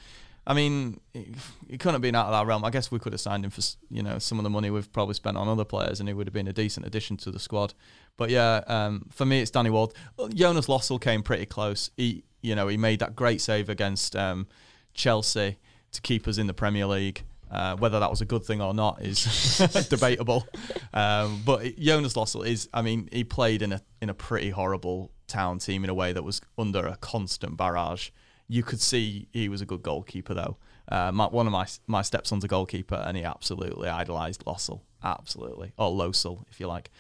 I mean, he, couldn't have been out of that realm. I guess we could have signed him for you know some of the money we've probably spent on other players, and he would have been a decent addition to the squad. But yeah, um, for me, it's Danny Ward. Jonas Lössl came pretty close. He you know he made that great save against um, Chelsea to keep us in the Premier League. Uh, whether that was a good thing or not is debatable. Um, but Jonas Lössl is, I mean, he played in a in a pretty horrible town team in a way that was under a constant barrage. You could see he was a good goalkeeper though. Uh, my, one of my my stepson's a goalkeeper, and he absolutely idolised Lossell, absolutely, or Losel if you like.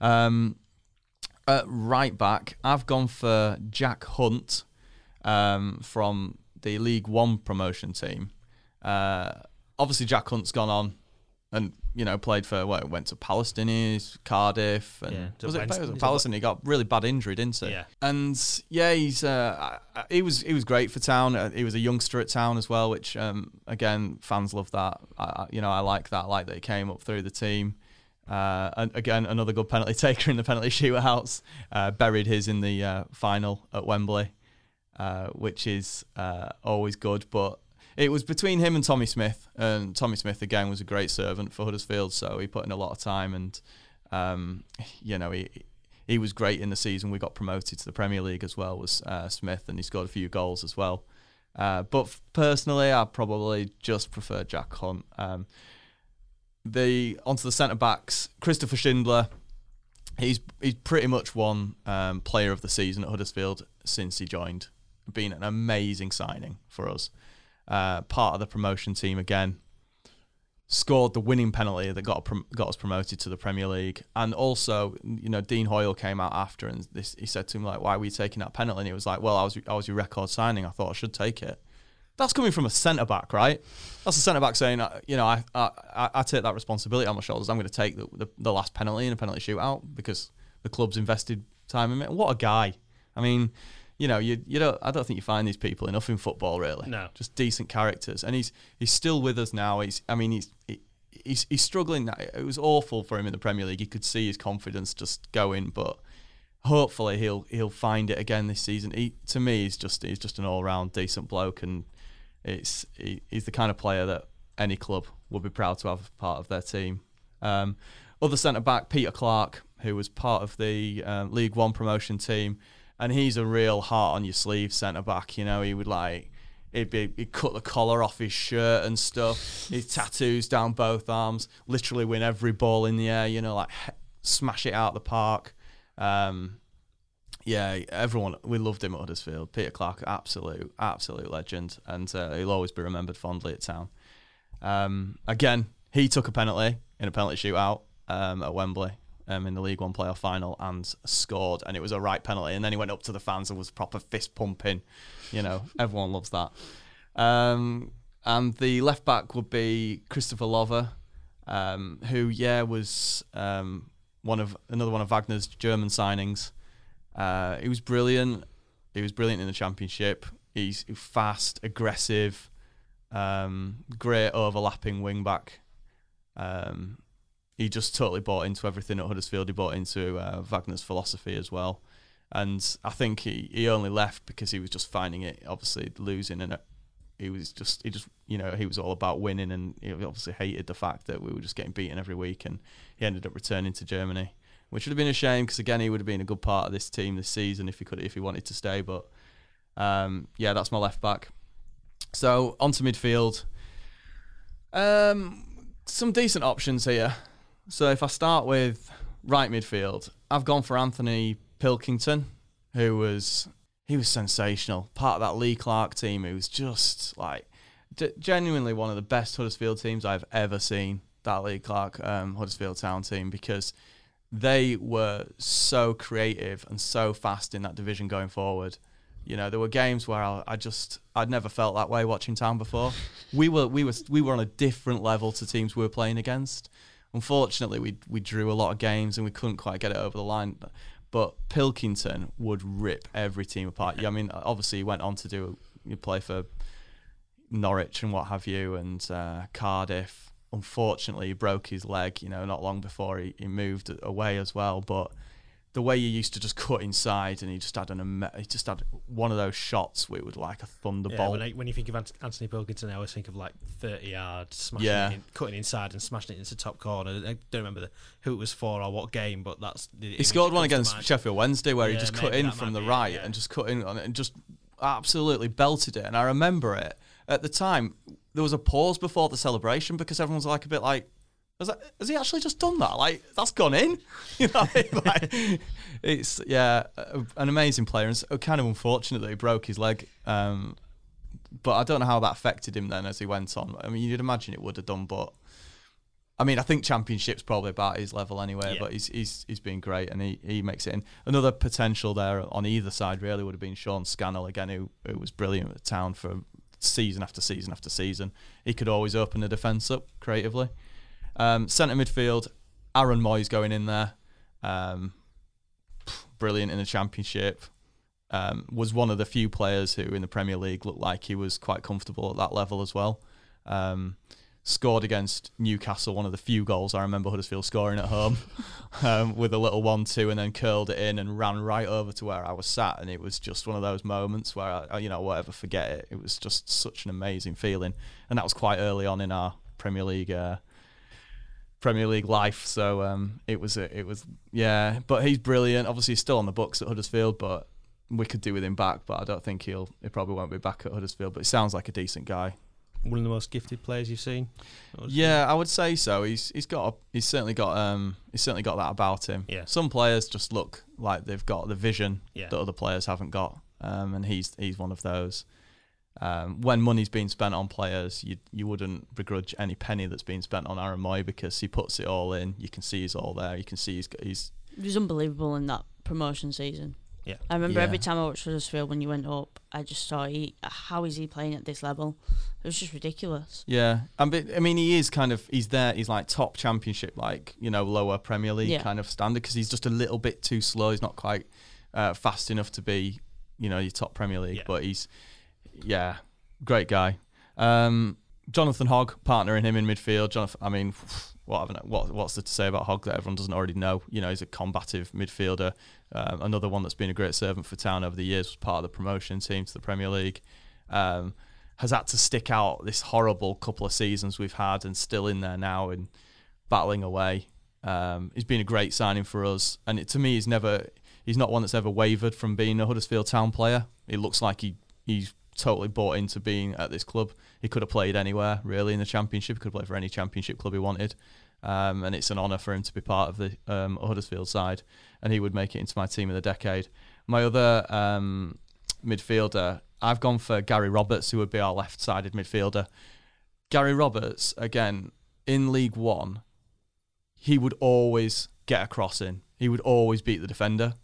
Um, right back, I've gone for Jack Hunt um, from the League One promotion team. Uh, obviously, Jack Hunt's gone on and you know played for what went to Palestinians, Cardiff, and Yeah, was it, was it is it Palestine? He got really bad injury, didn't he? Yeah. And yeah, he's uh, he was he was great for Town. Uh, He was a youngster at Town as well, which um, again fans love that. I, I- you know, I like that. I like that he came up through the team. Uh, and again, another good penalty taker in the penalty shootouts. Uh, buried his in the uh, final at Wembley, uh, which is uh, always good. But it was between him and Tommy Smith, and Tommy Smith again was a great servant for Huddersfield, so he put in a lot of time, and um, you know he he was great in the season. We got promoted to the Premier League as well. Was uh, Smith, and he scored a few goals as well. Uh, but personally, I probably just prefer Jack Hunt. Um, the onto the centre backs, Christopher Schindler. He's he's pretty much won um, player of the season at Huddersfield since he joined. Been an amazing signing for us. Uh, part of the promotion team again. Scored the winning penalty that got got us promoted to the Premier League, and also you know Dean Hoyle came out after and this, he said to him like, "Why were you taking that penalty?" And he was like, "Well, I was I was your record signing. I thought I should take it." That's coming from a centre back, right? That's a centre back saying, uh, you know, I, I I- take that responsibility on my shoulders. I'm going to take the, the the last penalty in a penalty shootout because the club's invested time in it. What a guy! I mean, you know, you you don't. I don't think you find these people enough in football, really. No. just decent characters, and he's he's still with us now. He's, I mean, he's. He, He's, he's struggling. It was awful for him in the Premier League. You could see his confidence just going, but hopefully he'll he'll find it again this season. He to me he's just he's just an all round decent bloke, and it's he, he's the kind of player that any club would be proud to have as part of their team. Um, other centre back Peter Clarke, who was part of the um, League One promotion team, and he's a real heart on your sleeve centre back. You know, he would like. He'd, be, he'd cut the collar off his shirt and stuff. His tattoos down both arms. Literally win every ball in the air. You know, like he- smash it out the park. Um, yeah, everyone we loved him at Huddersfield. Peter Clarke, absolute, absolute legend, and uh, he'll always be remembered fondly at Town. Um, again, he took a penalty in a penalty shootout um, at Wembley um, in the League One playoff final and scored, and it was a right penalty. And then he went up to the fans and was proper fist pumping. You know, everyone loves that. Um, and the left back would be Christopher Löwe, um, who yeah was um, one of another one of Wagner's German signings. Uh, he was brilliant. He was brilliant in the championship. He's fast, aggressive, um, great overlapping wing back. Um, he just totally bought into everything at Huddersfield. He bought into uh, Wagner's philosophy as well. And I think he, he only left because he was just finding it obviously losing and it, he was just he just you know he was all about winning and he obviously hated the fact that we were just getting beaten every week and he ended up returning to Germany which would have been a shame because again he would have been a good part of this team this season if he could if he wanted to stay but um, yeah that's my left back so onto midfield um, some decent options here so if I start with right midfield I've gone for Anthony Pilkington who was he was sensational. Part of that Lee Clark team, who was just like d- genuinely one of the best Huddersfield teams I've ever seen. That Lee Clark um, Huddersfield Town team because they were so creative and so fast in that division going forward. You know, there were games where I, I just I'd never felt that way watching Town before. we were we were we were on a different level to teams we were playing against. Unfortunately, we we drew a lot of games and we couldn't quite get it over the line. But Pilkington would rip every team apart. Yeah, I mean, obviously he went on to do you play for Norwich and what have you, and uh, Cardiff. Unfortunately, he broke his leg. You know, not long before he, he moved away as well. But the way you used to just cut inside, and he just had an he just had one of those shots where it was like a thunderbolt. Yeah, when, I, when you think of Anthony Pilkington, I always think of like thirty yards, smashing yeah. in, cutting inside and smashing it into top corner. I don't remember the, who it was for or what game, but that's he scored one against Sheffield Wednesday where yeah, he just cut in from the right yeah. and just cut in on it and just absolutely belted it. And I remember it at the time. There was a pause before the celebration because everyone was like a bit like, has, he actually just done that? Like that's gone in, you know? like, it's yeah, an amazing player, and so kind of unfortunate that he broke his leg. Um, but I don't know how that affected him then as he went on. I mean, you'd imagine it would have done, but I mean, I think championship's probably about his level anyway. Yeah. But he's he's he's been great, and he, he makes it in. Another potential there on either side really would have been Sean Scannell again, who who was brilliant at town for season after season after season. He could always open the defence up creatively. Um, Centre midfield, Aaron Mooy's going in there. Um, brilliant in the championship. Um, was one of the few players who in the Premier League looked like he was quite comfortable at that level as well. Um, scored against Newcastle, one of the few goals I remember Huddersfield scoring at home, um, with a little one-two, and then curled it in and ran right over to where I was sat, and it was just one of those moments where I, you know, won't forget it. It was just such an amazing feeling, and that was quite early on in our Premier League uh, Premier League life. So um, it was a, it was yeah, but he's brilliant. Obviously, he's still on the books at Huddersfield, but we could do with him back. But I don't think he'll he probably won't be back at Huddersfield. But he sounds like a decent guy. One of the most gifted players you've seen. Yeah, I would say so. He's he's got a, he's certainly got um he's certainly got that about him. Yeah. Some players just look like they've got the vision yeah. that other players haven't got. Um, and he's he's one of those um, when money's being spent on players, you you wouldn't begrudge any penny that's being spent on Aaron Mooy because he puts it all in. You can see he's all there. You can see he's he's. It was unbelievable in that promotion season. Yeah, I remember yeah. every time I watched Huddersfield when you went up, I just thought, he, how is he playing at this level? It was just ridiculous. Yeah, I mean, I mean, he is kind of he's there. He's like top championship, like you know, lower Premier League yeah. kind of standard because he's just a little bit too slow. He's not quite uh, fast enough to be, you know, your top Premier League, yeah. but he's yeah, great guy. Um, Jonathan Hogg, partnering him in midfield. Jonathan, I mean, what, what what's there to say about Hogg that everyone doesn't already know? You know, he's a combative midfielder. Um, another one that's been a great servant for Town over the years was part of the promotion team to the Premier League. Um, has had to stick out this horrible couple of seasons we've had, and still in there now and battling away. Um, he's been a great signing for us, and it, to me, he's never he's not one that's ever wavered from being a Huddersfield Town player. It looks like he he's totally bought into being at this club. He could have played anywhere really in the championship. He could have played for any championship club he wanted. Um, and it's an honour for him to be part of the um, Huddersfield side, and he would make it into my team of the decade. My other um, midfielder, I've gone for Gary Roberts, who would be our left-sided midfielder. Gary Roberts, again, in League One, he would always get a cross in. He would always beat the defender.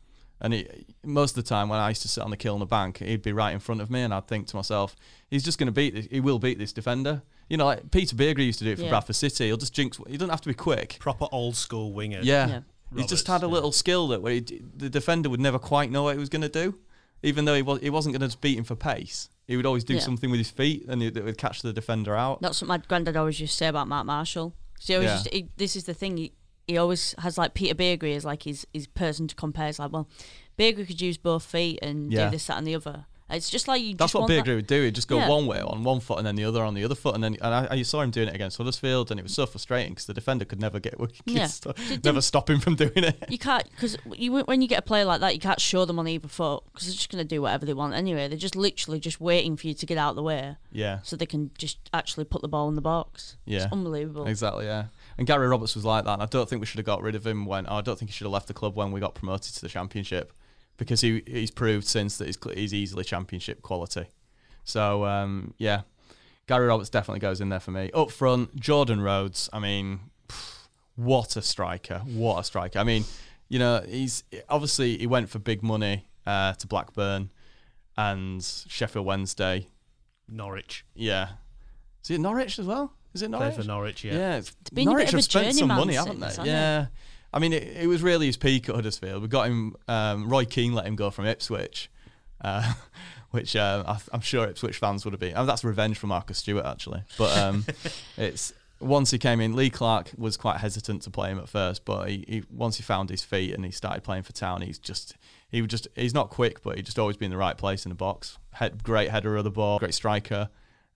And he, most of the time, when I used to sit on the Kilner Bank, he'd be right in front of me, and I'd think to myself, "He's just going to beat this. He will beat this defender." You know, like Peter Beardsley used to do it for yeah. Bradford City. He'll just jinx. He doesn't have to be quick. Proper old school winger. Yeah, yeah. he just had a little yeah. skill that where he, the defender would never quite know what he was going to do, even though he was he wasn't going to beat him for pace. He would always do yeah. something with his feet, and it would catch the defender out. That's what my granddad always used to say about Mark Marshall. So he always just, he, this is the thing. He, he always has like Peter Beardsley as like his his person to compare. It's like, well, Beardsley could use both feet and yeah. do this, that, and the other. It's just like you. That's what Beardsley would do. He'd just go yeah. one way on one foot and then the other on the other foot, and then and I, I saw him doing it against Huddersfield, and it was so frustrating because the defender could never get yeah. St- never stop him from doing it. You can't because you when you get a player like that, you can't show them on either foot because they're just going to do whatever they want anyway. They're just literally just waiting for you to get out of the way. Yeah. So they can just actually put the ball in the box. Yeah. It's unbelievable. Exactly. Yeah. And Gary Roberts was like that, and I don't think we should have got rid of him when. I don't think he should have left the club when we got promoted to the Championship because he he's proved since that he's, he's easily championship quality. So um, yeah, Gary Roberts definitely goes in there for me. Up front, Jordan Rhodes. I mean, pff, what a striker! What a striker! I mean, you know, he's obviously he went for big money uh, to Blackburn, and Sheffield Wednesday. Norwich. Yeah, is it Norwich as well? Is it Norwich? Played for Norwich, yeah. Yeah, it's, been a Norwich bit of have a spent some journeyman money, haven't since, they? hasn't Yeah. I mean, it, it was really his peak at Huddersfield. We got him. Um, Roy Keane let him go from Ipswich, uh, which uh, I, I'm sure Ipswich fans would have been. Oh, that's revenge for Marcus Stewart, actually. But um, it's once he came in, Lee Clark was quite hesitant to play him at first, but he, he once he found his feet and he started playing for Town, he's just he would just he's not quick, but he just always be in the right place in the box. Head, great header of the ball, great striker.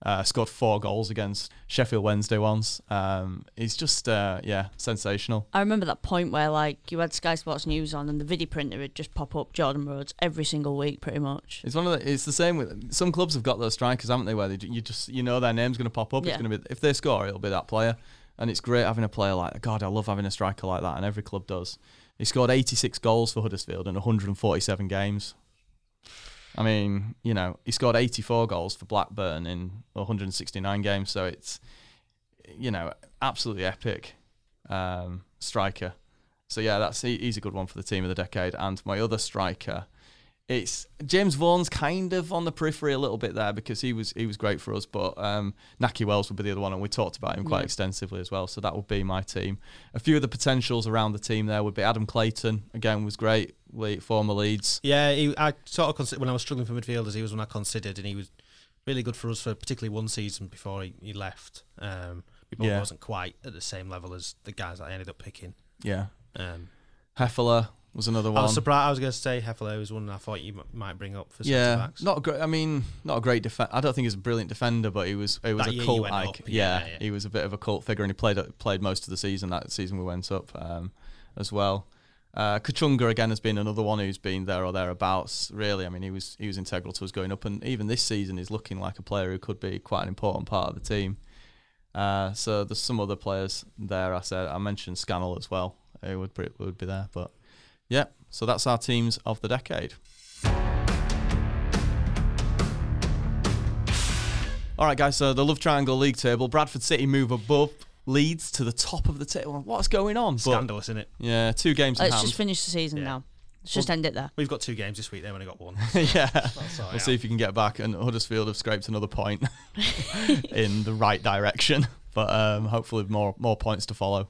Uh, scored four goals against Sheffield Wednesday once. Um, he's just uh, yeah sensational. I remember that point where like you had Sky Sports News on and the video printer would just pop up Jordan Rhodes every single week, pretty much. It's one of the, it's the same with some clubs have got those strikers, haven't they? Where they, you just you know their name's going to pop up. Yeah. It's going to be if they score, it'll be that player, and it's great having a player like that. God, I love having a striker like that, and every club does. He scored 86 goals for Huddersfield in 147 games. I mean, you know, he scored 84 goals for Blackburn in 169 games, so it's you know absolutely epic um, striker. So yeah, that's he- he's a good one for the team of the decade. And my other striker, it's James Vaughan's kind of on the periphery a little bit there because he was he was great for us, but um, Nahki Wells would be the other one, and we talked about him quite Yeah. extensively as well. So that would be my team. A few of the potentials around the team there would be Adam Clayton. Again, was great, former Leeds. Yeah, he, I sort of consider when I was struggling for midfielders, he was one I considered, and he was really good for us for particularly one season before he, he left. Um, but Yeah. wasn't quite at the same level as the guys that I ended up picking. Yeah, Um, Hefele was another one. I was surprised. I was going to say Hefele was one I thought you m- might bring up for centre yeah, not great. I mean, not a great defender. I don't think he's a brilliant defender, but he was. He was That a cult icon. Yeah, yeah, yeah. he was a bit of a cult figure, and he played played most of the season. That season we went up um, as well. Uh, Kachunga again has been another one who's been there or thereabouts. Really, I mean, he was he was integral to us going up, and even this season is looking like a player who could be quite an important part of the team. Uh, so there's some other players there. I said I mentioned Scannell as well. Who would would be there, but yeah. So that's our teams of the decade. All right, guys. So the Love Triangle League table: Bradford City move above Leeds to the top of the table. What's going on? But, Scandalous, isn't it? yeah, two games in Let's hand. just finish the season Yeah. now. Let's just end it there. We've got two games this week. They've only got one. yeah. That's all We'll right. see if you can get back. And Huddersfield have scraped another point in the right direction, but um, hopefully more more points to follow.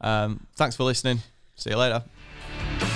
Um, thanks for listening. See you later. Thank you.